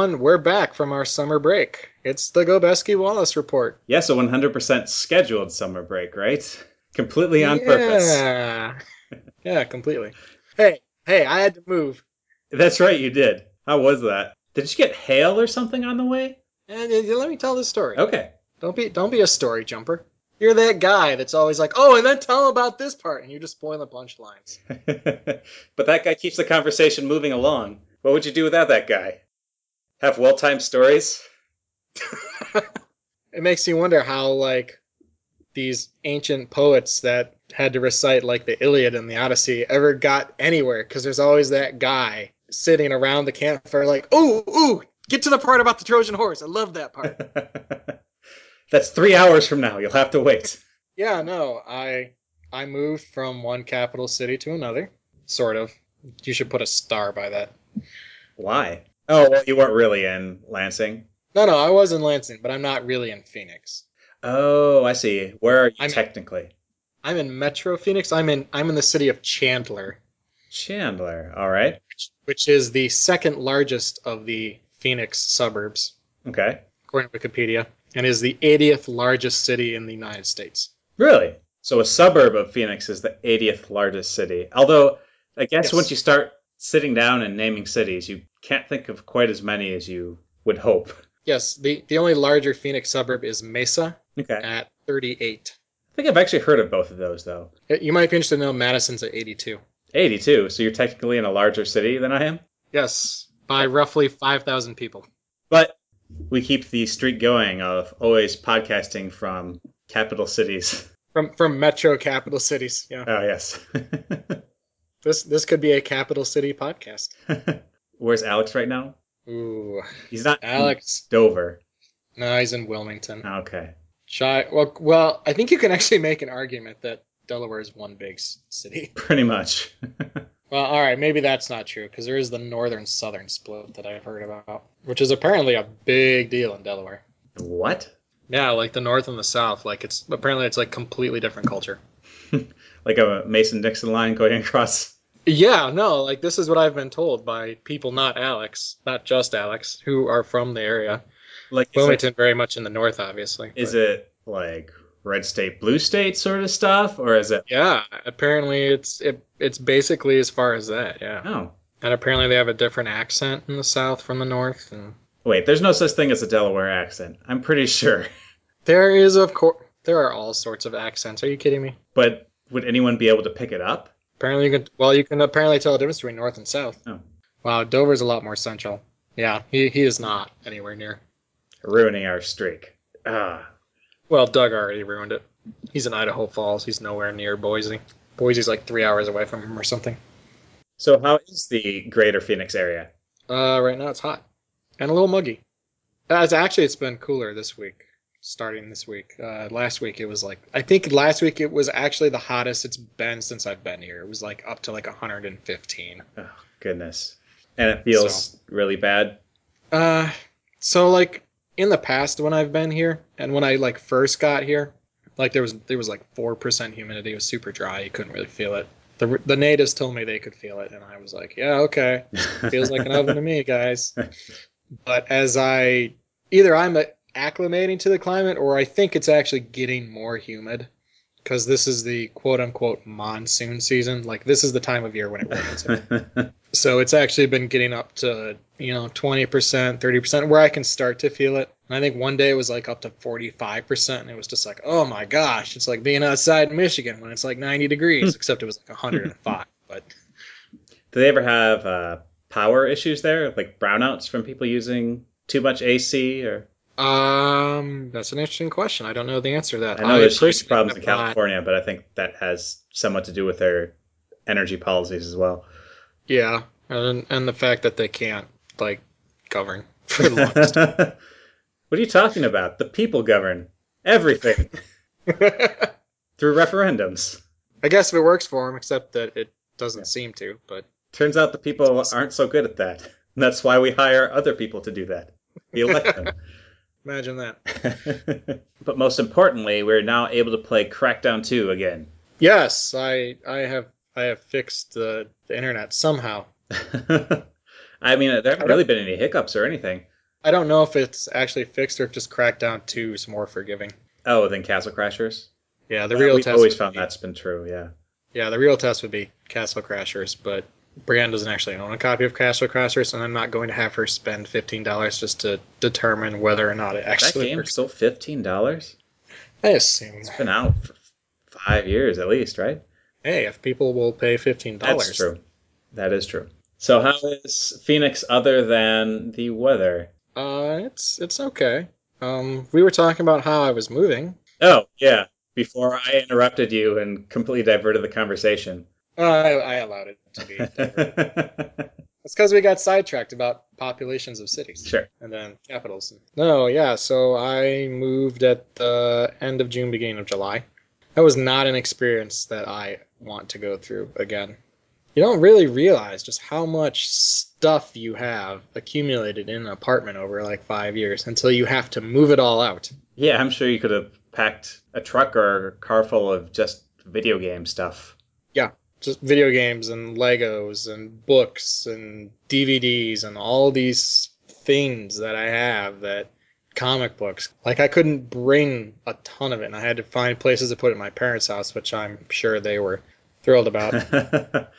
everyone. We're back from our summer break. It's the Gobeski Wallace Report. Yes, a 100% scheduled summer break, right? Completely on purpose. Yeah. yeah, completely. Hey, hey, I had to move. That's right, you did. How was that? Did you get hail or something on the way? And uh, let me tell the story. Okay. Don't be don't be a story jumper. You're that guy that's always like, oh, and then tell him about this part, and you just spoil the punchlines. but that guy keeps the conversation moving along. What would you do without that guy? Have well timed stories? it makes you wonder how like these ancient poets that had to recite like the Iliad and the Odyssey ever got anywhere because there's always that guy sitting around the campfire like, "Ooh, ooh, get to the part about the Trojan horse. I love that part." That's 3 hours from now. You'll have to wait. Yeah, no. I I moved from one capital city to another. Sort of. You should put a star by that. Why? Oh, well, you weren't really in Lansing. No, no, I was in Lansing, but I'm not really in Phoenix. Oh, I see. Where are you I'm- technically? I'm in Metro Phoenix. I'm in I'm in the city of Chandler, Chandler. All right. which is the second largest of the Phoenix suburbs, Okay. according to Wikipedia, and is the 80th largest city in the United States. Really? So a suburb of Phoenix is the 80th largest city. Although, I guess Yes. once you start sitting down and naming cities, you can't think of quite as many as you would hope. Yes, the, the only larger Phoenix suburb is Mesa Okay. at 38. I think I've actually heard of both of those, though. You might be interested to know Madison's at 82. 82, so you're technically in a larger city than I am? Yes, by roughly 5,000 people. But we keep the streak going of always podcasting from capital cities. From from metro capital cities. Yeah. Oh, yes. This this could be a capital city podcast. Where's Alex right now? Ooh. He's not in Alex. Dover. No, he's in Wilmington. Okay. Shy. Well, well, I think you can actually make an argument that Delaware is one big city. Pretty much. Well, all right, maybe that's not true because there is the northern southern split that I've heard about, which is apparently a big deal in Delaware. what? Yeah, like the north and the south, like it's apparently it's like completely different culture. Like a Mason Dixon line going across. Yeah, no, like this is what I've been told by people not Alex, not just Alex, who are from the area. Like, Wilmington it, very much in the north, obviously. is but- it like red state, blue state sort of stuff, or is it? Yeah, apparently it's it, it's basically as far as that. Yeah, Oh, and apparently they have a different accent in the south from the north, and wait. There's no such thing as a Delaware accent. I'm pretty sure. there is of course there are all sorts of accents. Are you kidding me? But would anyone be able to pick it up? Apparently you can. Well, you can apparently tell the difference between north and south. Oh. Wow, Dover's a lot more central. Yeah, he he is not anywhere near. Ruining our streak. Ah. Well, Doug already ruined it. He's in Idaho Falls. He's nowhere near Boise. Boise's like three hours away from him or something. So how is the greater Phoenix area? Uh, right now it's hot and a little muggy. It's actually it's been cooler this week, starting this week. Uh, last week it was like I think last week it was actually the hottest it's been since I've been here. It was like up to like 115. Oh, goodness. And it feels really bad. Uh, so like in the past when I've been here and when I like first got here, like there was there was like four percent humidity. It was super dry. You couldn't really feel it. The the natives told me they could feel it, and I was like, yeah, okay. feels like an oven to me, guys. But as I either I'm acclimating to the climate or I think it's actually getting more humid because this is the quote unquote monsoon season. Like this is the time of year when it rains. so it's actually been getting up to, you know, 20%, 30% where I can start to feel it. And I think one day it was like up to 45% and it was just like, "Oh my gosh, it's like being outside in Michigan when it's like 90 degrees except it was like 105." But Do they ever have uh, power issues there, like brownouts from people using too much AC? Or Um, that's an interesting question. I don't know the answer to that. I know there's huge problems in have not- California, but I think that has somewhat to do with their energy policies as well. Yeah, and and the fact that they can't like govern for the longest. what are you talking about? The people govern everything through referendums. I guess if it works for them, except that it doesn't Yeah. seem to. But Turns out the people aren't so good at that. And that's why we hire other people to do that. We elect them. Imagine that. but most importantly, we're now able to play Crackdown 2 again. Yes, I I have I have fixed the, the internet somehow. I mean, there haven't really been any hiccups or anything. I don't know if it's actually fixed or if just Crackdown 2 is more forgiving. Oh, than Castle Crashers. Yeah, the real we've test. always would found be- that's been true. Yeah. Yeah, the real test would be Castle Crashers, but Brienne doesn't actually own a copy of Castle Crashers, and I'm not going to have her spend fifteen dollars just to determine whether or not it actually. That game's works. still fifteen dollars. I assume. It's been out for five years at least, right? Hey, if people will pay fifteen dollars, That's true. That is true. So, how is Phoenix other than the weather? Uh, it's it's okay. Um, we were talking about how I was moving. Oh, yeah. Before I interrupted you and completely diverted the conversation. Uh, I, I allowed it to be. It's because we got sidetracked about populations of cities. sure. and then capitals. No, yeah. So I moved at the end of June, beginning of July. That was not an experience that I want to go through again. You don't really realize just how much stuff you have accumulated in an apartment over like five years until you have to move it all out. Yeah, I'm sure you could have packed a truck or a car full of just video game stuff. Just video games and Legos and books and DVDs and all these things that I have that comic books. Like I couldn't bring a ton of it and I had to find places to put it in my parents' house, which I'm sure they were thrilled about.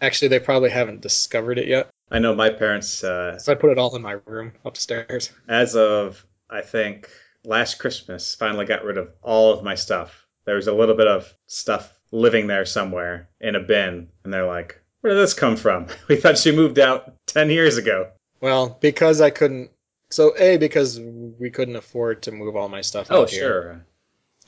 Actually, they probably haven't discovered it yet. I know my parents, uh, So I put it all in my room upstairs. as of I think last Christmas, finally got rid of all of my stuff. There was a little bit of stuff living there somewhere in a bin, and they're like, "Where did this come from? We thought she moved out ten years ago." Well, because I couldn't. So a because we couldn't afford to move all my stuff out Oh, here. sure.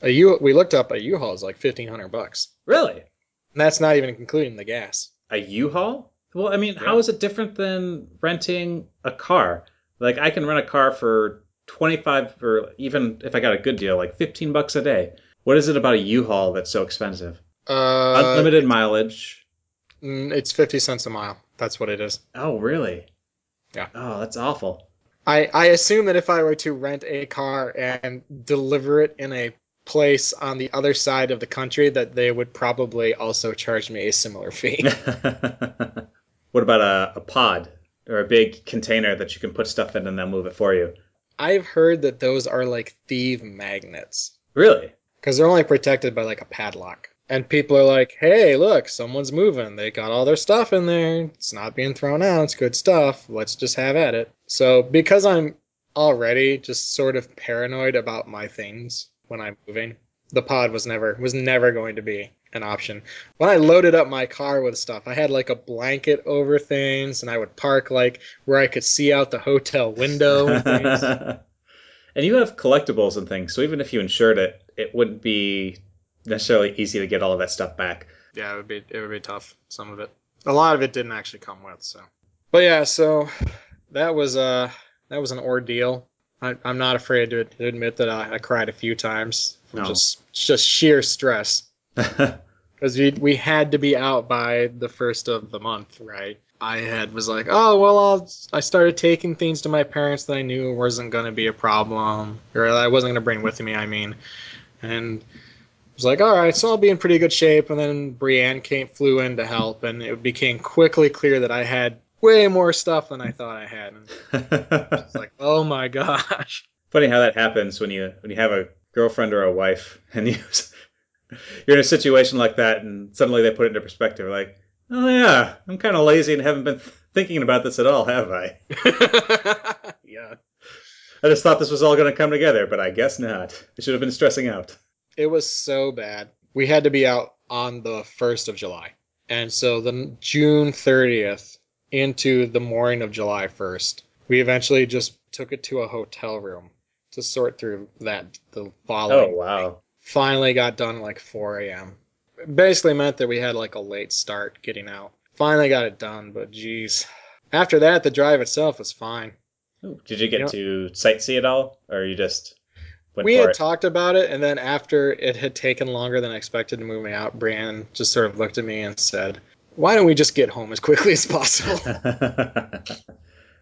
A U we looked up a U-Haul is like fifteen hundred bucks, Really? and that's not even including the gas. A U-Haul? Well, I mean, Yeah. how is it different than renting a car? Like, I can rent a car for 25 or even if I got a good deal, like 15 bucks a day. What is it about a U-Haul that's so expensive? Uh, Unlimited mileage. mm, It's fifty cents a mile. That's what it is. Oh, really? Yeah. Oh, that's awful. I I assume that if I were to rent a car and deliver it in a place on the other side of the country, that they would probably also charge me a similar fee. what about a, a pod or a big container that you can put stuff in and they'll move it for you? I've heard that those are like thief magnets Really? because they're only protected by like a padlock. And people are like, "Hey, look, someone's moving. They got all their stuff in there. It's not being thrown out. It's good stuff. Let's just have at it." So, because I'm already just sort of paranoid about my things when I'm moving, the pod was never was never going to be an option. When I loaded up my car with stuff, I had like a blanket over things, and I would park like where I could see out the hotel window and things. and you have collectibles and things, so even if you insured it, it wouldn't be necessarily easy to get all of that stuff back. Yeah, it would be it would be tough. Some of it, a lot of it didn't actually come with. So, but yeah, so that was uh that was an ordeal. I, I'm not afraid to, admit that I, I cried a few times from No. just just sheer stress because we we had to be out by the first of the month, right? I had was like, oh well, I'll, I started taking things to my parents that I knew wasn't going to be a problem, or I wasn't going to bring with me. I mean, and was like, all right, so I'll be in pretty good shape. And then Brienne came flew in to help, and it became quickly clear that I had way more stuff than I thought I had. And it's like, oh my gosh. Funny how that happens when you when you have a girlfriend or a wife and you you're in a situation like that and suddenly they put it into perspective like, "Oh yeah, I'm kind of lazy and haven't been thinking about this at all, have I? yeah. I just thought this was all going to come together, but I guess not. I should have been stressing out." It was so bad. We had to be out on the 1st of July. And so the June 30th into the morning of July 1st, we eventually just took it to a hotel room to sort through that the following. Oh, wow. Finally got done at like 4 a.m. It basically meant that we had like a late start getting out. Finally got it done, but geez. After that, the drive itself was fine. Did you get Yep. to sightsee at all or you just we for had it? talked about it, and then after it had taken longer than I expected to move me out, Brienne just sort of looked at me and said, "Why don't we just get home as quickly as possible?"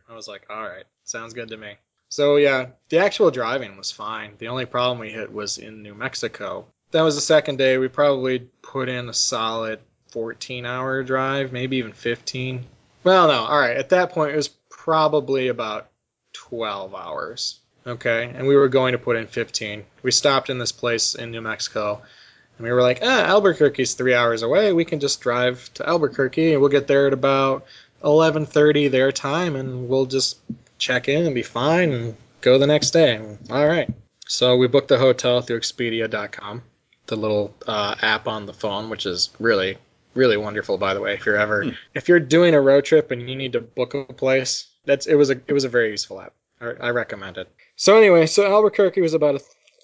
I was like, "All right, sounds good to me." So yeah, the actual driving was fine. The only problem we hit was in New Mexico. That was the second day. We probably put in a solid 14-hour drive, maybe even 15, Well, no. All right. At that point, it was probably about 12 hours. Okay. And we were going to put in 15. We stopped in this place in New Mexico. And we were like, ah, Albuquerque's three hours away. We can just drive to Albuquerque and we'll get there at about 11:30 their time, and we'll just check in and be fine and go the next day. All right. So we booked the hotel through Expedia.com, the little uh, app on the phone, which is really really wonderful by the way if you're ever Hmm. if you're doing a road trip and you need to book a place that's it was a it was a very useful app i, I recommend it so anyway so albuquerque was about a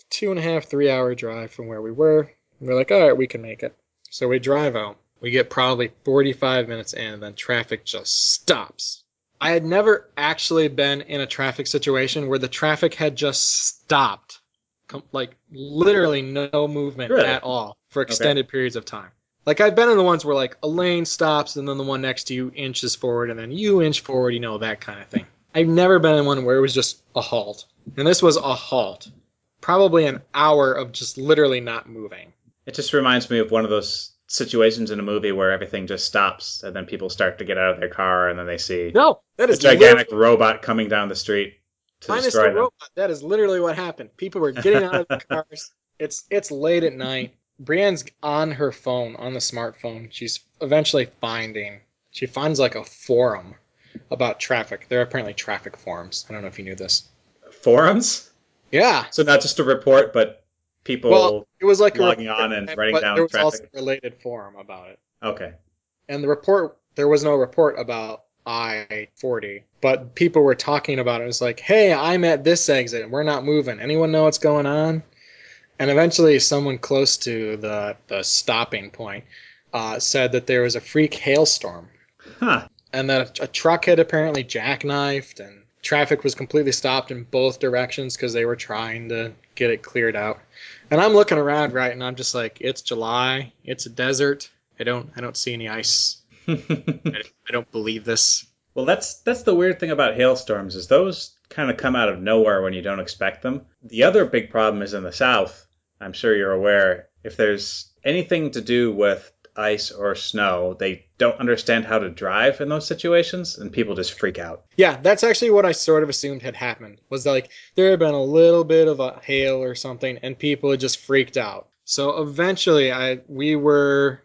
two and a half three hour drive from where we were. We're like all right we can make it. So we drive out. We get probably 45 minutes in and then traffic just stops. I had never actually been in a traffic situation where the traffic had just stopped. Com- like literally no movement Really? at all for extended periods of time. Like I've been in the ones where like a lane stops and then the one next to you inches forward and then you inch forward, you know, that kind of thing. I've never been in one where it was just a halt. And this was a halt. Probably an hour of just literally not moving. It just reminds me of one of those situations in a movie where everything just stops and then people start to get out of their car and then they see no, that is a gigantic robot coming down the street to minus destroy the them. robot. That is literally what happened. People were getting out of the cars. It's it's late at night. Brienne's on her phone, on the smartphone. She's eventually finding. She finds like a forum about traffic. There are apparently traffic forums. I don't know if you knew this. Forums? Yeah. So not just a report, but people. Well, it was like logging report, on and writing but down there was traffic. also a related forum about it. okay. And the report, there was no report about I 40, but people were talking about it. It was like, hey, I'm at this exit and we're not moving. Anyone know what's going on? And eventually, someone close to the, the stopping point uh, said that there was a freak hailstorm Huh. And that a, a truck had apparently jackknifed and traffic was completely stopped in both directions because they were trying to get it cleared out. And I'm looking around right, and I'm just like, it's July, it's a desert. I don't, I don't see any ice. I, I don't believe this. well, that's that's the weird thing about hailstorms is those kind of come out of nowhere when you don't expect them. The other big problem is in the south. I'm sure you're aware. If there's anything to do with ice or snow, they don't understand how to drive in those situations, and people just freak out. Yeah, that's actually what I sort of assumed had happened. Was like there had been a little bit of a hail or something, and people had just freaked out. So eventually, I we were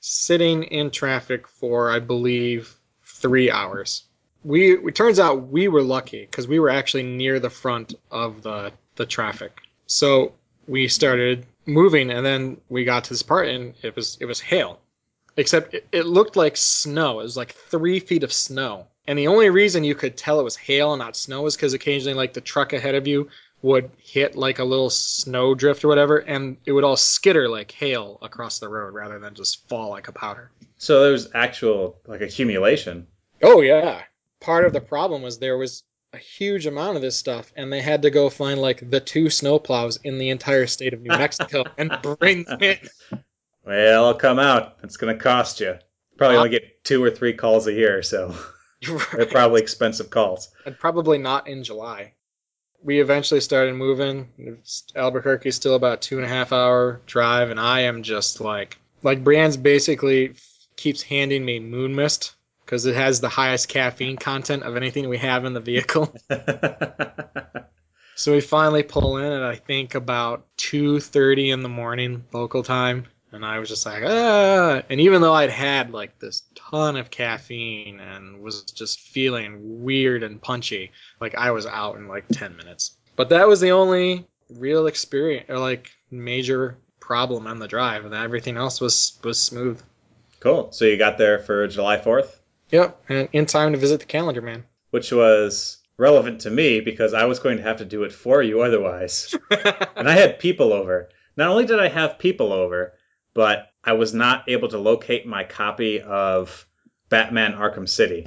sitting in traffic for I believe three hours. We it turns out we were lucky because we were actually near the front of the the traffic. So we started moving, and then we got to this part, and it was it was hail except it, it looked like snow. It was like three feet of snow. And the only reason you could tell it was hail and not snow is because occasionally, like the truck ahead of you would hit like a little snow drift or whatever, and it would all skitter like hail across the road rather than just fall like a powder. So there was actual like accumulation. Oh yeah. Part of the problem was there was a huge amount of this stuff, and they had to go find like the two snowplows in the entire state of New Mexico and bring them in. Well, it'll come out. It's going to cost you. Probably only get two or three calls a year, so they're probably expensive calls. and probably not in July. We eventually started moving. It's- Albuquerque's still about a two and a half hour drive, and I am just like, like Brienne's basically keeps handing me Moon Mist because it has the highest caffeine content of anything we have in the vehicle. so we finally pull in at I think about two thirty in the morning local time, and I was just like, ah. And even though I'd had like this ton of caffeine and was just feeling weird and punchy, like I was out in like 10 minutes. But that was the only real experience or like major problem on the drive and everything else was was smooth. cool. So you got there for July 4th, Yep, and in time to visit the calendar man. which was relevant to me because I was going to have to do it for you otherwise. and I had people over. Not only did I have people over, but I was not able to locate my copy of Batman Arkham City.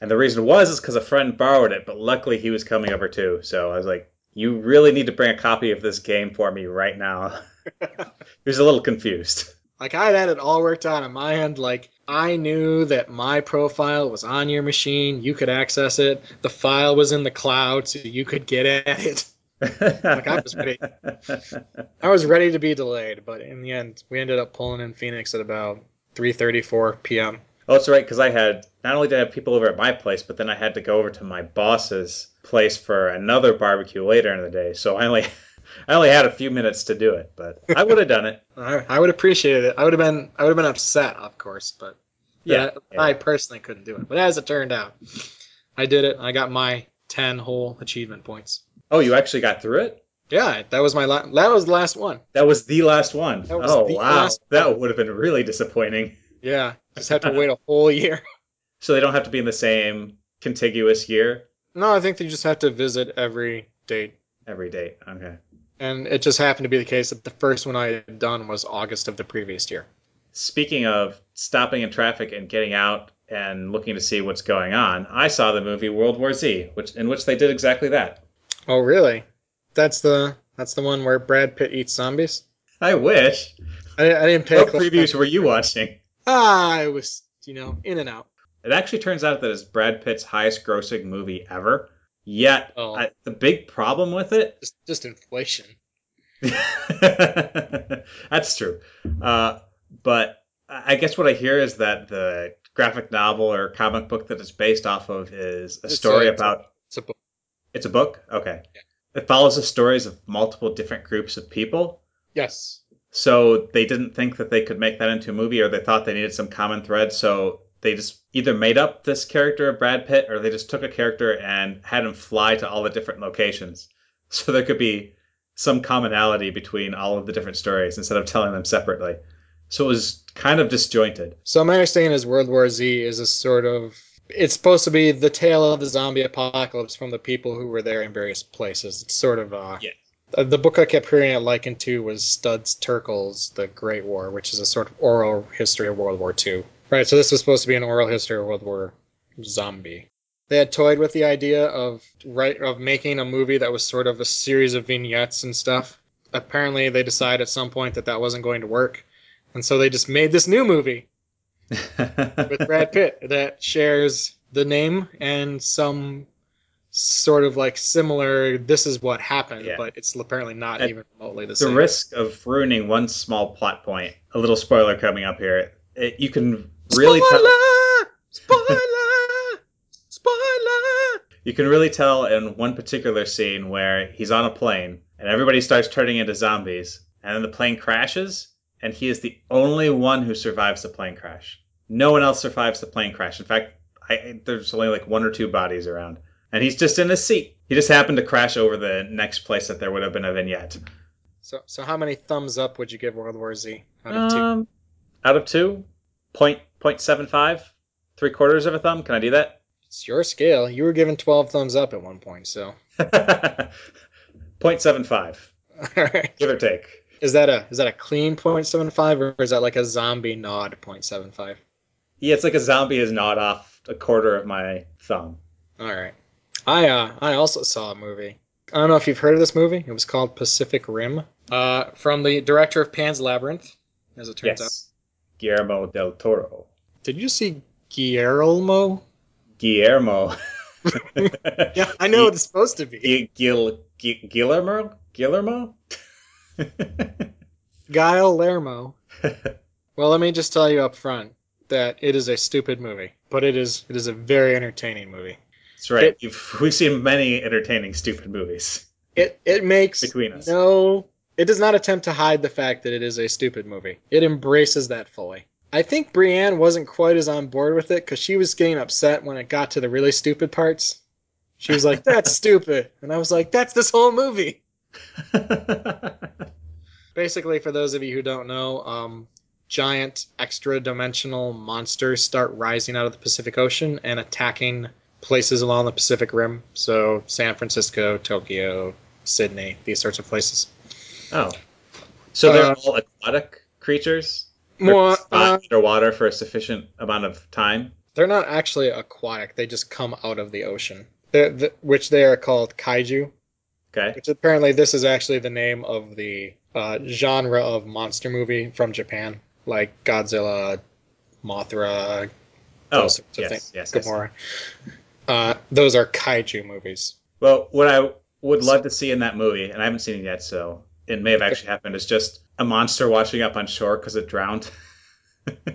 And the reason was is because a friend borrowed it, but luckily he was coming over too. So I was like, "You really need to bring a copy of this game for me right now." he was a little confused. like I had it all worked out on my end. Like I knew that my profile was on your machine, you could access it. The file was in the cloud, so you could get at it. like I was ready. I was ready to be delayed, but in the end, we ended up pulling in Phoenix at about 3:34 p.m. Oh, that's right, because I had not only did I have people over at my place, but then I had to go over to my boss's place for another barbecue later in the day. So I only I only had a few minutes to do it, but I would have done it. I, I would appreciate it. I would have been I would have been upset, of course, but Yeah, I, I personally couldn't do it. But as it turned out, I did it. I got my ten whole achievement points. Oh, you actually got through it? Yeah, that was my la- that was the last one. That was the last one. Oh wow, last that would have been really disappointing. Yeah, just had to wait a whole year. So they don't have to be in the same contiguous year No, I think they just have to visit every date. Every date. Okay. And it just happened to be the case that the first one I had done was August of the previous year. Speaking of stopping in traffic and getting out and looking to see what's going on, I saw the movie World War Z, which in which they did exactly that. Oh, really? That's the that's the one where Brad Pitt eats zombies. I wish. I, I didn't pay. What previews were you watching? Ah, I was you know in and out. It actually turns out that it's Brad Pitt's highest grossing movie ever. Yet, Oh. I, the big problem with it Just just inflation. That's true. Uh, but I guess what I hear is that the graphic novel or comic book that it's based off of is a It's story a- it's a- about. It's a book. It's a book? Okay. It follows the stories of multiple different groups of people. Yes. So they didn't think that they could make that into a movie or they thought they needed some common thread. So they just either made up this character of Brad Pitt or they just took a character and had him fly to all the different locations. So there could be some commonality between all of the different stories instead of telling them separately. So it was kind of disjointed. So my understanding is World War Z is a sort of it's supposed to be the tale of the zombie apocalypse from the people who were there in various places. It's sort of uh Yeah. Uh, The book I kept hearing it likened to was Studs Terkel's The Great War, which is a sort of oral history of World War II. Right, so this was supposed to be an oral history of World War Zombie. They had toyed with the idea of right of making a movie that was sort of a series of vignettes and stuff. Apparently, they decided at some point that that wasn't going to work, and so they just made this new movie with Brad Pitt that shares the name and some sort of like similar. This is what happened, Yeah. but it's apparently not And even remotely the same. the same. risk of ruining one small plot point, a little spoiler coming up here, it, you can really tell. spoiler, spoiler, spoiler. You can really tell in one particular scene where he's on a plane and everybody starts turning into zombies, and then the plane crashes, and he is the only one who survives the plane crash. No one else survives the plane crash. In fact, I, there's only like one or two bodies around, and he's just in his seat. He just happened to crash over the next place that there would have been a vignette. So, so how many thumbs up would you give World War Z out of two? Um, out of two, point point seven five, three quarters of a thumb. Can I do that? It's your scale. You were given twelve thumbs up at one point, so. Point seven five, All right. give or take. Is that a is that a clean 0.75 or is that like a zombie nod 0.75? Yeah, it's like a zombie is gnawed off a quarter of my thumb. All right. I uh I also saw a movie. I don't know if you've heard of this movie. It was called Pacific Rim. Uh, from the director of Pan's Labyrinth, as it turns out. Yes, Guillermo del Toro. Did you see Guillermo? Guillermo. Yeah, I know what it's supposed to be. Gil, Gil, Gil, Guillermo. Guillermo. Guile Lermo. Well, let me just tell you up front that it is a stupid movie, but it is it is a very entertaining movie. That's right. You've, we've seen many entertaining stupid movies. It it makes Between us. no. It does not attempt to hide the fact that it is a stupid movie. It embraces that fully. I think Brienne wasn't quite as on board with it because she was getting upset when it got to the really stupid parts. She was like, "That's stupid," and I was like, "That's this whole movie." Basically, for those of you who don't know, um, giant extra-dimensional monsters start rising out of the Pacific Ocean and attacking places along the Pacific Rim. So, San Francisco, Tokyo, Sydney, these sorts of places. oh, so they're Uh, all aquatic creatures. They're More, uh, underwater for a sufficient amount of time. they're not actually aquatic; they just come out of the ocean, They're- th- which they are called kaiju. Okay. Which apparently this is actually the name of the uh, genre of monster movie from Japan, like Godzilla, Mothra, Oh, those sorts of yes, things. yes, yes. Gamera. Uh, those are kaiju movies. Well, what I would love to see in that movie, and I haven't seen it yet, so it may have actually happened, is just a monster washing up on shore because it drowned.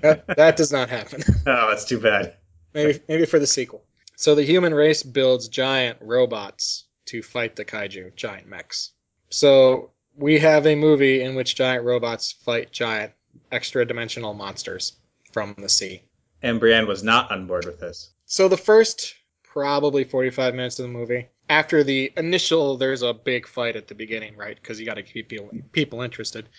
That, that does not happen. oh, that's too bad. maybe maybe for the sequel. So the human race builds giant robots to fight the kaiju, giant mechs. So we have a movie in which giant robots fight giant extra dimensional monsters from the sea. And Brienne was not on board with this. So the first probably 45 minutes of the movie, after the initial, there's a big fight at the beginning, right? Because you got to keep people, interested.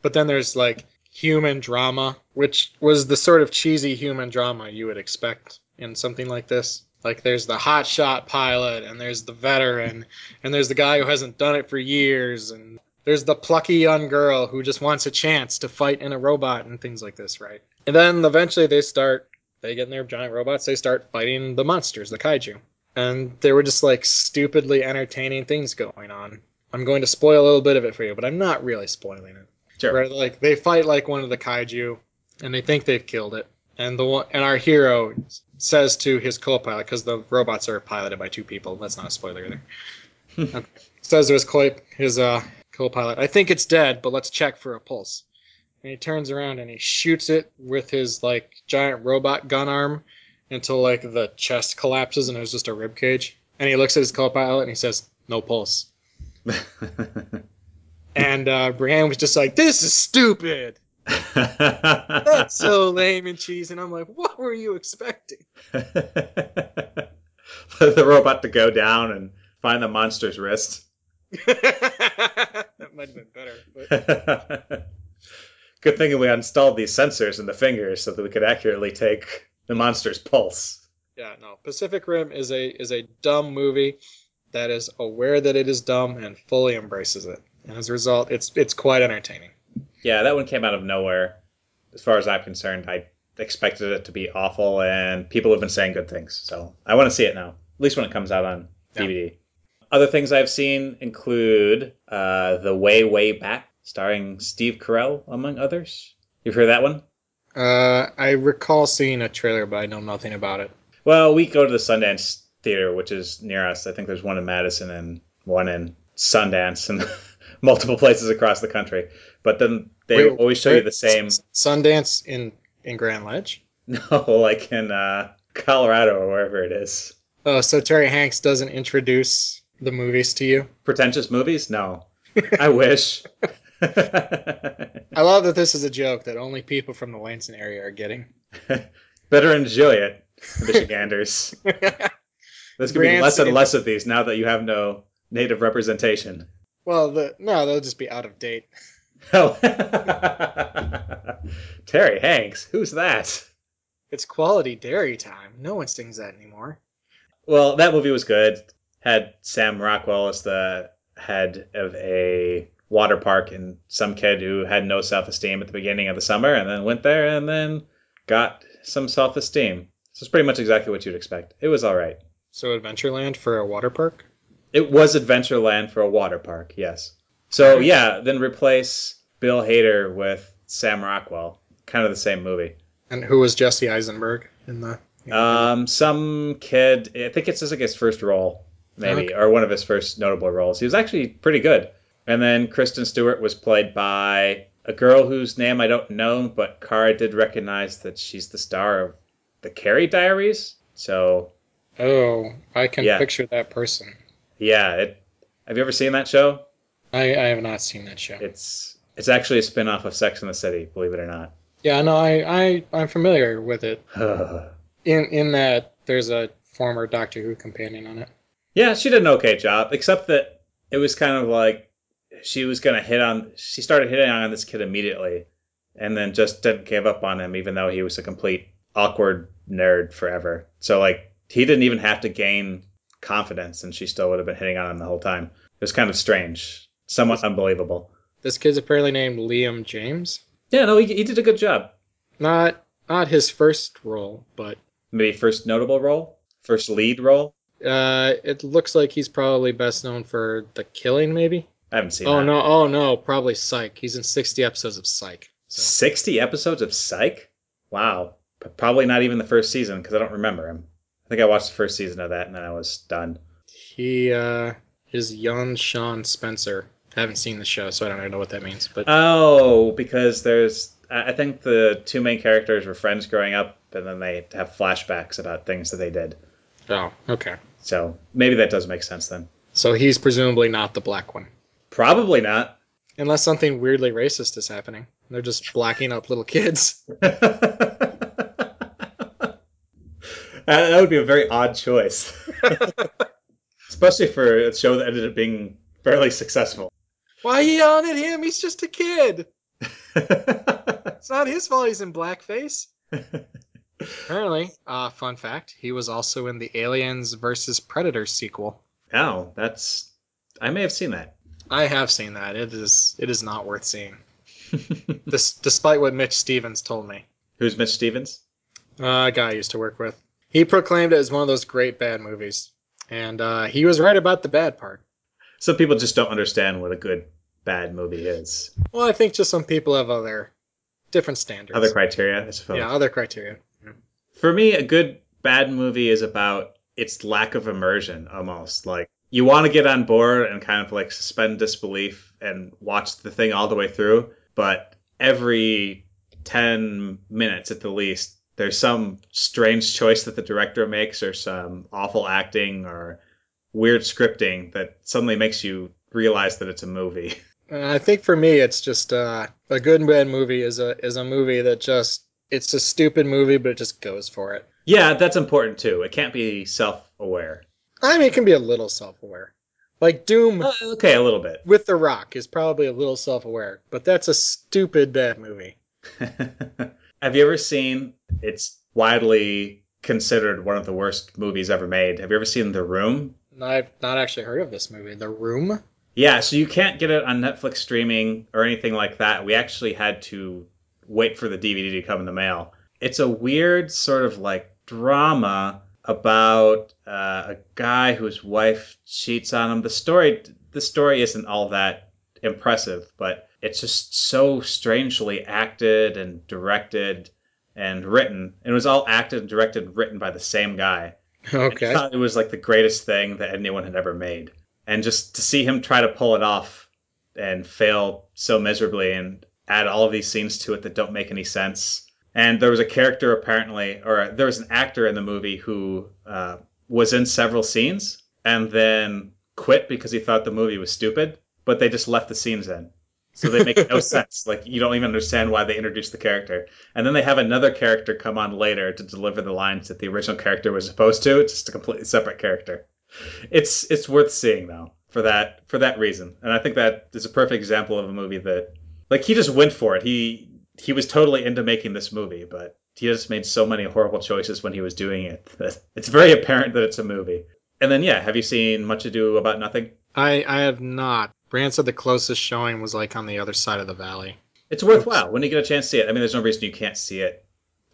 But then there's like human drama, which was the sort of cheesy human drama you would expect in something like this. Like there's the hotshot pilot, and there's the veteran, and there's the guy who hasn't done it for years, and there's the plucky young girl who just wants a chance to fight in a robot and things like this, right? And then eventually they start, they get in their giant robots, they start fighting the monsters, the kaiju. And there were just like stupidly entertaining things going on. I'm going to spoil a little bit of it for you, but I'm not really spoiling it. Sure. Where like they fight like one of the kaiju, and they think they've killed it, and the one and our hero says to his co-pilot because the robots are piloted by two people. That's not a spoiler either. Says to his co his uh, co-pilot, "I think it's dead, but let's check for a pulse." And he turns around and he shoots it with his like giant robot gun arm until like the chest collapses and there's just a rib cage. And he looks at his co-pilot and he says, "No pulse." And uh, Brienne was just like, "This is stupid. That's so lame and cheesy." And I'm like, "What were you expecting?" the robot to go down and find the monster's wrist. that might have been better. But Good thing we installed these sensors in the fingers so that we could accurately take the monster's pulse. yeah, no. Pacific Rim is a is a dumb movie that is aware that it is dumb and fully embraces it. And as a result, it's it's quite entertaining. Yeah, that one came out of nowhere. As far as I'm concerned, I expected it to be awful, and people have been saying good things. So I want to see it now, at least when it comes out on Yeah. DVD. Other things I've seen include uh, The Way, Way Back, starring Steve Carell, among others. You've heard that one? Uh, I recall seeing a trailer, but I know nothing about it. Well, we go to the Sundance Theater, which is near us. I think there's one in Madison and one in Sundance and multiple places across the country. But then they Wait, always show you the same. Sundance in in Grand Ledge. No, like in uh, Colorado or wherever it is. Oh, so Terry Hanks doesn't introduce the movies to you? Pretentious movies? No. I wish. I love that this is a joke that only people from the Lansing area are getting. Better enjoy it, Michiganders. There's going to be less and less of these now that you have no native representation. well, the no, they'll just be out of date. Oh. Terry Hanks, who's that? It's quality dairy time. No one sings that anymore. Well, that movie was good. Had Sam Rockwell as the head of a water park and some kid who had no self esteem at the beginning of the summer and then went there and then got some self esteem. So it's pretty much exactly what you'd expect. It was all right. So Adventureland for a water park. It was Adventureland for a water park, yes. So yeah, then replace Bill Hader with Sam Rockwell. Kind of the same movie. And who was Jesse Eisenberg in the? Um, some kid. I think it's just like his first role, maybe, or one of his first notable roles. He was actually pretty good. And then Kristen Stewart was played by a girl whose name I don't know, but Kara did recognize that she's the star of the Carrie Diaries. So oh, I can Yeah. picture that person. yeah, it. Have you ever seen that show? I, I have not seen that show. It's it's actually a spin-off of Sex in the City, believe it or not. Yeah, no, I, I I'm familiar with it. In in that there's a former Doctor Who companion on it. Yeah, she did an okay job, except that it was kind of like she was gonna hit on. She started hitting on this kid immediately, and then just didn't give up on him, even though he was a complete awkward nerd forever. So like he didn't even have to gain confidence, and she still would have been hitting on him the whole time. It was kind of strange, somewhat unbelievable. This kid's apparently named Liam James. Yeah, no, he, he did a good job. Not not his first role, but Maybe first notable role, first lead role. uh, it looks like he's probably best known for The Killing, maybe. I haven't seen. Oh that. no, oh no, probably Psych. He's in 60 episodes of Psych. So 60 episodes of Psych? Wow. Probably not even the first season because I don't remember him. I think I watched the first season of that and then I was done. he uh, is young Sean Spencer. I haven't seen the show, so I don't even know what that means. But Oh, because there's I think the two main characters were friends growing up, and then they have flashbacks about things that they did. Oh, okay. So maybe that does make sense then. So he's presumably not the black one. Probably not. Unless something weirdly racist is happening. They're just blacking up little kids. That that would be a very odd choice, especially for a show that ended up being fairly successful. Why are you yelling at him? He's just a kid. It's not his fault he's in blackface. Apparently, uh, fun fact, he was also in the Aliens versus Predator sequel. oh, that's. I may have seen that. I have seen that. It is it is not worth seeing. This, despite what Mitch Stevens told me. Who's Mitch Stevens? Uh, a guy I used to work with. He proclaimed it as one of those great bad movies. And uh, he was right about the bad part. Some people just don't understand what a good bad movie is. Well, I think just some people have other different standards. Other criteria, I suppose. yeah, other criteria. For me, a good bad movie is about its lack of immersion almost. Like you want to get on board and kind of like suspend disbelief and watch the thing all the way through, but every 10 minutes at the least, there's some strange choice that the director makes or some awful acting or weird scripting that suddenly makes you realize that it's a movie. I think for me, it's just uh, a good and bad movie is a is a movie that just it's a stupid movie, but it just goes for it. yeah, that's important too. It can't be self-aware. I mean, it can be a little self aware. Like Doom Uh, okay, a little bit. with The Rock is probably a little self aware, but that's a stupid bad movie. Have you ever seen? It's widely considered one of the worst movies ever made. Have you ever seen The Room? I've not actually heard of this movie. The Room. Yeah, so you can't get it on Netflix streaming or anything like that. We actually had to wait for the DVD to come in the mail. It's a weird sort of like drama about uh, a guy whose wife cheats on him. The story, the story isn't all that impressive, but it's just so strangely acted and directed and written. It was all acted, and directed, and written by the same guy. I Okay. thought it was like the greatest thing that anyone had ever made. And just to see him try to pull it off and fail so miserably and add all of these scenes to it that don't make any sense. And there was a character apparently, or there was an actor in the movie who uh, was in several scenes and then quit because he thought the movie was stupid, but they just left the scenes in. So they make no sense. Like you don't even understand why they introduced the character. And then they have another character come on later to deliver the lines that the original character was supposed to. It's just a completely separate character. It's it's worth seeing though for that for that reason. And I think that is a perfect example of a movie that like he just went for it. He he was totally into making this movie, but he just made so many horrible choices when he was doing it that it's very apparent that it's a movie. And then yeah, have you seen Much Ado About Nothing? I I have not. Brienne said the closest showing was like on the other side of the valley. It's worthwhile when you get a chance to see it. I mean, there's no reason you can't see it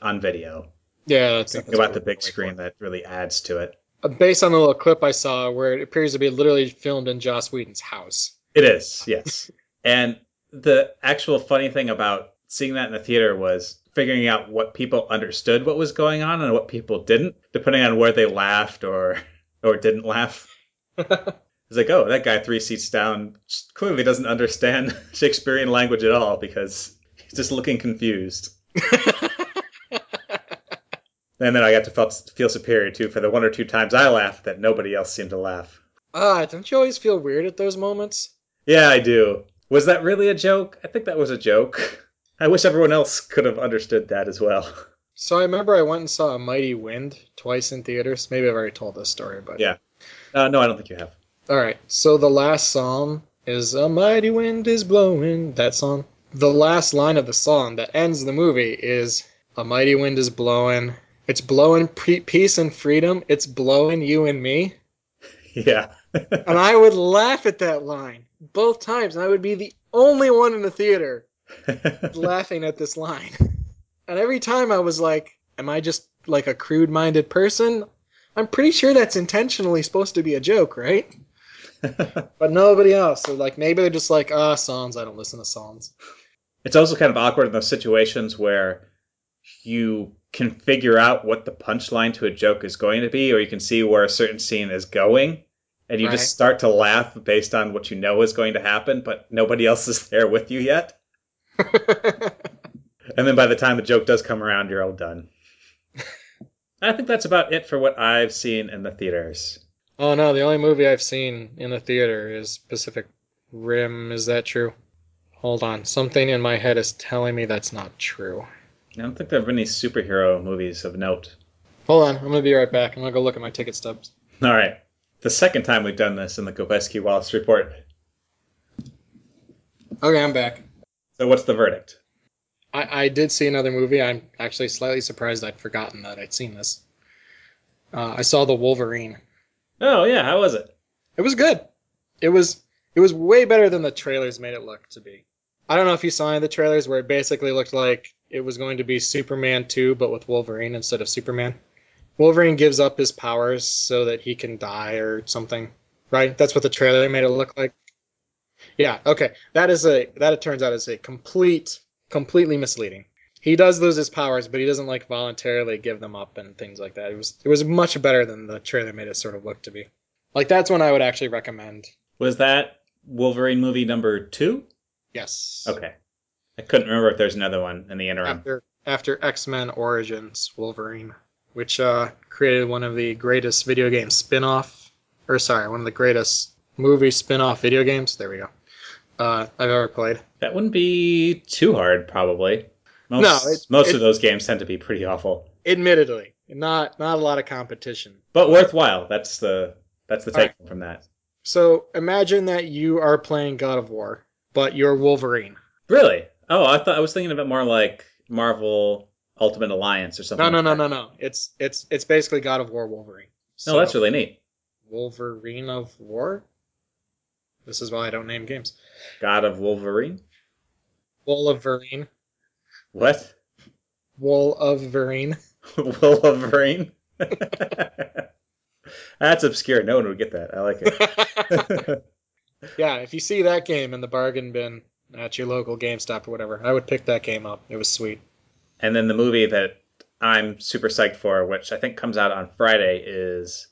on video. Yeah, that's Something that's about the big screen that really adds to it. Uh, Based on the little clip I saw, where it appears to be literally filmed in Joss Whedon's house. It is, yes. and the actual funny thing about seeing that in the theater was figuring out what people understood what was going on and what people didn't, depending on where they laughed or or didn't laugh. It's like, oh, that guy three seats down clearly doesn't understand Shakespearean language at all because he's just looking confused. And then I got to feel, feel superior too for the one or two times I laughed that nobody else seemed to laugh. Ah, don't you always feel weird at those moments? Yeah, I do. Was that really a joke? I think that was a joke. I wish everyone else could have understood that as well. So I remember I went and saw A Mighty Wind twice in theaters. Maybe I've already told this story, but Yeah. Uh, no, I don't think you have. All right. So the last psalm is "A mighty wind is blowing." That song. The last line of the song that ends the movie is "A mighty wind is blowing. It's blowing pre- peace and freedom. It's blowing you and me." Yeah. And I would laugh at that line both times, and I would be the only one in the theater laughing at this line. And every time I was like, "Am I just like a crude-minded person?" I'm pretty sure that's intentionally supposed to be a joke, right? But nobody else. So like maybe they're just like, ah, songs. I don't listen to songs. it's also kind of awkward in those situations where you can figure out what the punchline to a joke is going to be, or you can see where a certain scene is going, and you Right. just start to laugh based on what you know is going to happen, but nobody else is there with you yet. and then by the time the joke does come around, you're all done. I think that's about it for what I've seen in the theaters. Oh no, the only movie I've seen in the theater is Pacific Rim. Is that true? Hold on. Something in my head is telling me that's not true. I don't think there have been any superhero movies of note. Hold on. I'm going to be right back. I'm going to go look at my ticket stubs. All right. The second time we've done this in the Gobeski Wallace report. Okay, I'm back. So, what's the verdict? I, I did see another movie. I'm actually slightly surprised I'd forgotten that I'd seen this. Uh, I saw The Wolverine. Oh, yeah. How was it? It was good. It was it was way better than the trailers made it look to be. I don't know if you saw any of the trailers where it basically looked like it was going to be Superman 2 but with Wolverine instead of Superman. Wolverine gives up his powers so that he can die or something. Right? That's what the trailer made it look like. Yeah, okay. That is a that it turns out is a complete completely misleading. He does lose his powers, but he doesn't like voluntarily give them up and things like that. It was it was much better than the trailer made it sort of look to be. Like that's one I would actually recommend. Was that Wolverine movie number two? Yes. Okay. I couldn't remember if there's another one in the interim. After after X Men Origins Wolverine, which uh, created one of the greatest video game spin off, or sorry, one of the greatest movie spin off video games. There we go. Uh, I've ever played. That wouldn't be too hard, probably. Most, No, it- most it- of those games tend to be pretty awful, Admittedly, not not a lot of competition. but worthwhile. That's the that's the All right. take from that. So imagine that you are playing God of War, but you're Wolverine. Really? Oh, I thought I was thinking of it more like Marvel Ultimate Alliance or something. No, no, like no, that. no, no. It's it's it's basically God of War Wolverine. No, that's really neat. Wolverine of War. This is why I don't name games. God of Wolverine. Wolverine. What? Wolverine. Wolverine. That's obscure. No one would get that. I like it. yeah, if you see that game in the bargain bin at your local GameStop or whatever, I would pick that game up. It was sweet. and then the movie that I'm super psyched for, which I think comes out on Friday, is.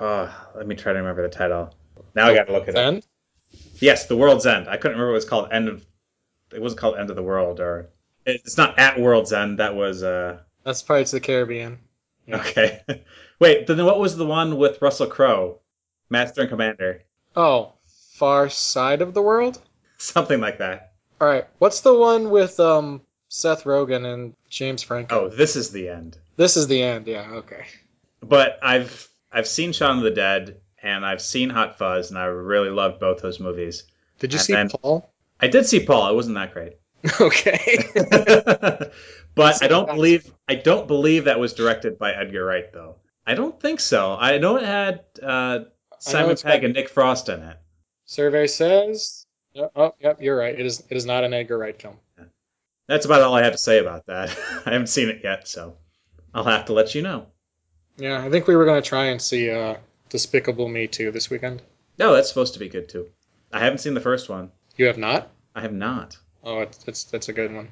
Oh, let me try to remember the title. Now I got to look at it up. Yes, The World's End. I couldn't remember what it was called. End of. It wasn't called End of the World, or it's not at World's End. That was uh. that's Pirates of the Caribbean. Yeah. Okay. Wait, then what was the one with Russell Crowe, Master and Commander, Oh, Far Side of the World. something like that? All right, what's the one with um Seth Rogen and James Franco? Oh, this is the end. This is the end. Yeah. Okay. But I've I've seen Shaun of the Dead and I've seen Hot Fuzz, and I really loved both those movies. Did you And see then- Paul? I did see Paul. It wasn't that great. okay. but I don't believe I don't believe that was directed by Edgar Wright though. I don't think so. I know it had uh, Simon Pegg and Nick Frost in it. Survey says. Oh, yep, you're right. It is. It is not an Edgar Wright film. That's about all I have to say about that. I haven't seen it yet, so I'll have to let you know. Yeah, I think we were gonna try and see uh, Despicable Me 2 this weekend. No, that's supposed to be good too. I haven't seen the first one. You have not? I have not. Oh, it's it's that's a good one.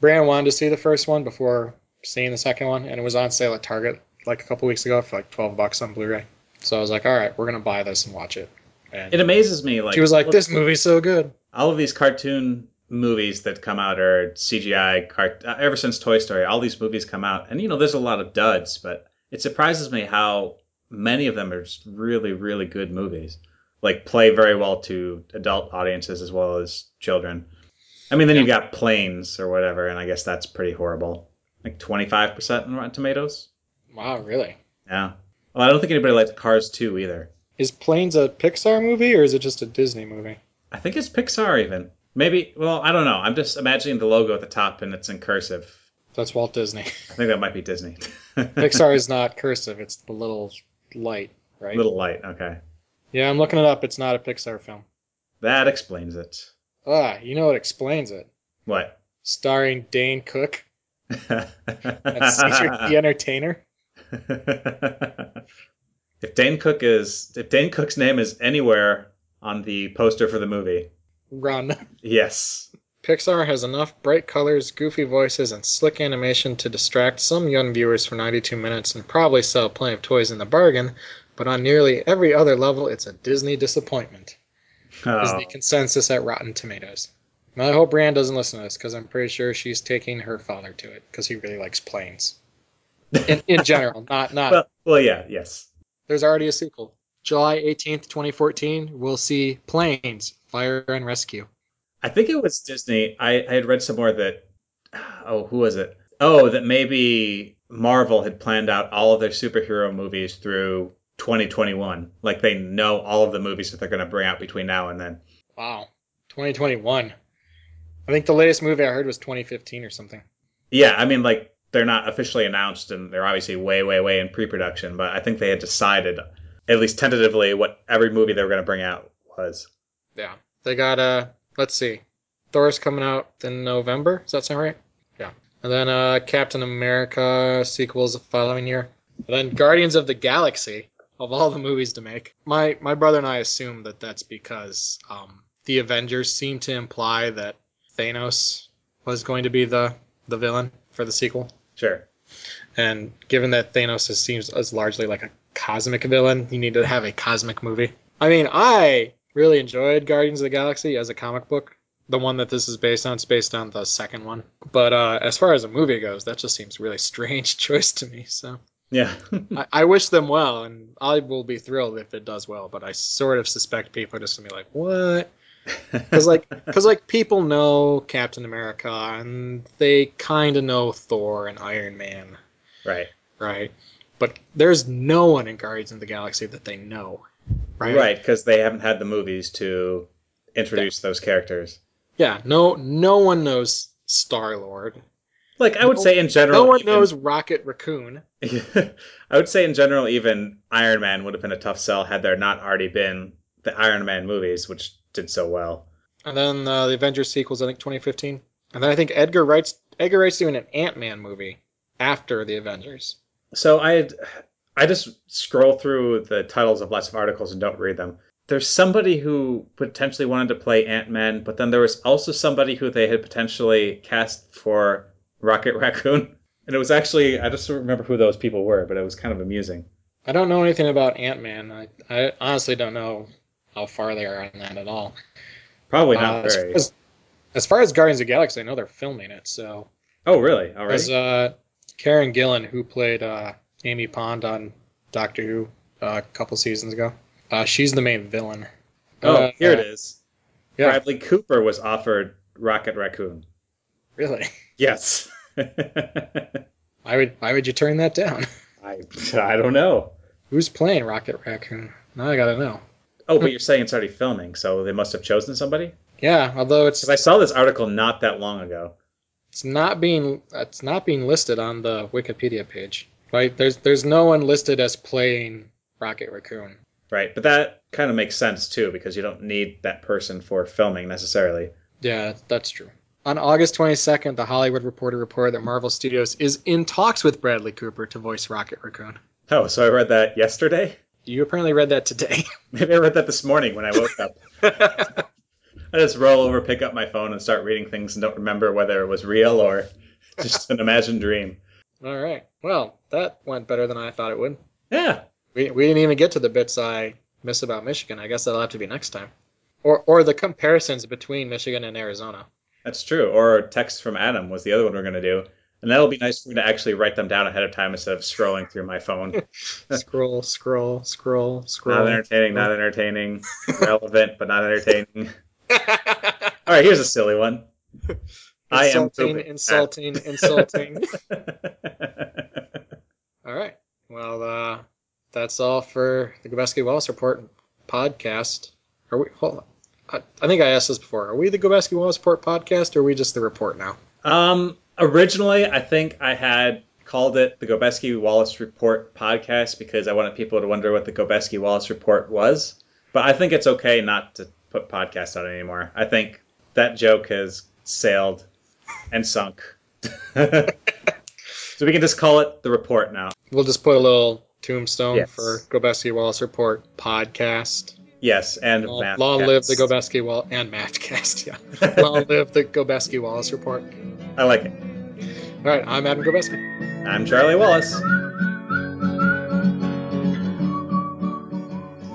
Brienne wanted to see the first one before seeing the second one, and it was on sale at Target like a couple weeks ago for like twelve bucks on Blu-ray. So I was like, all right, we're gonna buy this and watch it. And It amazes me. Like she was like, this movie's so good. all of these cartoon movies that come out are CGI. Cart- uh, ever since Toy Story, all these movies come out, and you know, there's a lot of duds, but it surprises me how many of them are just really, really good movies. Like play very well to adult audiences as well as children. I mean, then you've got Planes or whatever, and I guess that's pretty horrible. Like 25% on Rotten Tomatoes. Wow, really? Yeah. Well, I don't think anybody liked Cars 2 either. Is Planes a Pixar movie or is it just a Disney movie? I think it's Pixar even. Maybe. Well, I don't know. I'm just imagining the logo at the top and it's in cursive. That's Walt Disney. I think that might be Disney. Pixar is not cursive; it's the little light, right? Little light. Okay. Yeah, I'm looking it up. It's not a Pixar film. That explains it. Ah, you know what explains it? What? Starring Dane Cook and Cedric the Entertainer. If Dane Cook is if Dane Cook's name is anywhere on the poster for the movie, Run. yes. Pixar has enough bright colors, goofy voices, and slick animation to distract some young viewers for 92 minutes and probably sell plenty of toys in the bargain, but on nearly every other level, it's a Disney disappointment. Oh, Is the oh. consensus at Rotten Tomatoes. I hope Rand doesn't listen to this because I'm pretty sure she's taking her father to it because he really likes planes. In, in general, not not. Well, well, yeah, yes. There's already a sequel. July 18th, 2014. We'll see planes, fire and rescue. I think it was Disney. I, I had read somewhere that, oh, who was it? Oh, that maybe Marvel had planned out all of their superhero movies through 2021. Like they know all of the movies that they're going to bring out between now and then. Wow, 2021. I think the latest movie I heard was 2015 or something. Yeah, I mean, like they're not officially announced, and they're obviously way, way, way in pre-production. But I think they had decided, at least tentatively, what every movie they were going to bring out was. Yeah, they got uh, let's see, Thor's coming out in November. Does that sound right? Yeah, and then uh, Captain America sequels the following year. And then Guardians of the Galaxy of all the movies to make. My my brother and I assume that that's because um, the Avengers seem to imply that Thanos was going to be the the villain for the sequel. Sure. And given that Thanos is, seems as largely like a cosmic villain, you need to have a cosmic movie. I mean, I really enjoyed Guardians of the Galaxy as a comic book. The one that this is based on is based on the second one. But uh, as far as a movie goes, that just seems a really strange choice to me. So Yeah. I, I wish them well, and I will be thrilled if it does well. But I sort of suspect people are just gonna be like, "What?" Because like, because like people know Captain America, and they kind of know Thor and Iron Man, right. right? But there's no one in Guardians of the Galaxy that they know, right? Right, because they haven't had the movies to introduce those characters. Yeah. No, no one knows Star Lord. Like I would say in general, No one even- knows Rocket Raccoon. I would say in general, even Iron Man would have been a tough sell had there not already been the Iron Man movies, which did so well. And then uh, the Avengers sequels, I think 2015. And then I think Edgar Wright's Edgar Wright's doing an Ant Man movie after the Avengers. So I, I just scroll through the titles of lots of articles and don't read them. There's somebody who potentially wanted to play Ant Man, but then there was also somebody who they had potentially cast for Rocket Raccoon. And it was actually I just don't remember who those people were, but it was kind of amusing. I don't know anything about Ant Man. I, I honestly don't know how far they are on that at all. Probably Uh, not as, very. far as, as far as Guardians of the Galaxy, I know they're filming it. So Oh, really? Already? as uh, Karen Gillan, who played uh, Amy Pond on Doctor Who uh, a couple seasons ago, uh, she's the main villain. oh, Uh, here it is. Yeah, Bradley Cooper was offered Rocket Raccoon. really. Yes. Why would why would you turn that down? I I don't know. Who's playing Rocket Raccoon? Now I gotta know. Oh, but you're saying it's already filming, so they must have chosen somebody? Yeah, although it's I saw this article not that long ago. it's not being it's not being listed on the Wikipedia page. Right? There's there's no one listed as playing Rocket Raccoon. Right, but that kind of makes sense too, because you don't need that person for filming necessarily. Yeah, that's true. On August 22nd, the Hollywood Reporter reported that Marvel Studios is in talks with Bradley Cooper to voice Rocket Raccoon. Oh, so I read that yesterday? You apparently read that today. Maybe I read that this morning when I woke up. I just roll over, pick up my phone, and start reading things and don't remember whether it was real or just an imagined dream. All right. Well, that went better than I thought it would. Yeah, We, we didn't even get to the bits I miss about Michigan. I guess that'll have to be next time. Or or the comparisons between Michigan and Arizona. that's true. Or text from Adam was the other one we're going to do. And that'll be nice for me to actually write them down ahead of time instead of scrolling through my phone. scroll, scroll, scroll, scroll. Not entertaining, not entertaining. Relevant, but not entertaining. All right, here's a silly one. I am insulting, insulting, insulting. All right. Well, uh, that's all for the Gobeski Wallace Report podcast. Are we? Hold on. I, I think I asked this before. Are we the Gobeski Wallace Report podcast, or are we just the report now? Um, originally, I think I had called it the Gobeski Wallace Report podcast because I wanted people to wonder what the Gobeski Wallace Report was. But I think it's okay not to put podcast on anymore. I think that joke has sailed and sunk. so we can just call it the report now. We'll just put a little tombstone Yes. for Gobeski Wallace Report podcast. Yes, and Long, math long live the cast. Gobeski Wall and Mathcast. Yeah. long live the Gobeski Wallace Report. I like it. All right. I'm Adam Gobeski. I'm Charlie Wallace.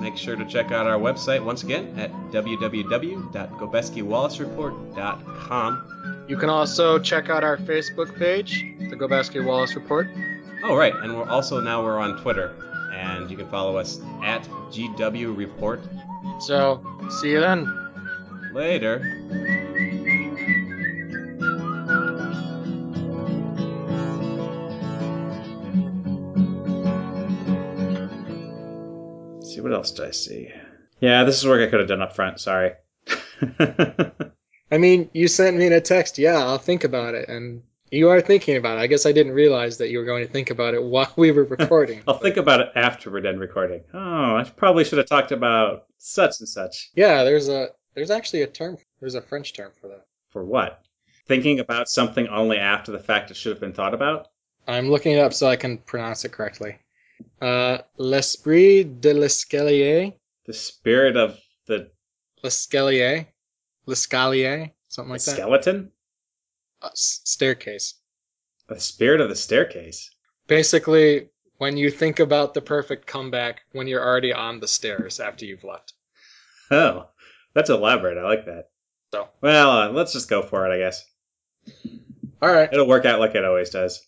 Make sure to check out our website once again at www.gobeskiwallacereport.com. You can also check out our Facebook page, the Gobeski Wallace Report. Oh, right, and we're also now we're on Twitter, and you can follow us at GW Report. So, see you then. Later. see what else did I see? Yeah, this is work I could have done up front. Sorry. I mean, you sent me a text. Yeah, I'll think about it, and you are thinking about it. I guess I didn't realize that you were going to think about it while we were recording. I'll think about it after we're done recording. Oh, I probably should have talked about such and such. Yeah, there's a there's actually a term. There's a French term for that. For what? Thinking about something only after the fact it should have been thought about? I'm looking it up so I can pronounce it correctly. Uh, l'esprit de l'escalier, The spirit of the, l'escalier, l'escalier, something like that. skeleton? Staircase. The spirit of the staircase. Basically, when you think about the perfect comeback when you're already on the stairs after you've left. Oh, that's elaborate. I like that. So. Well, uh, let's just go for it, I guess. All right. It'll work out like it always does.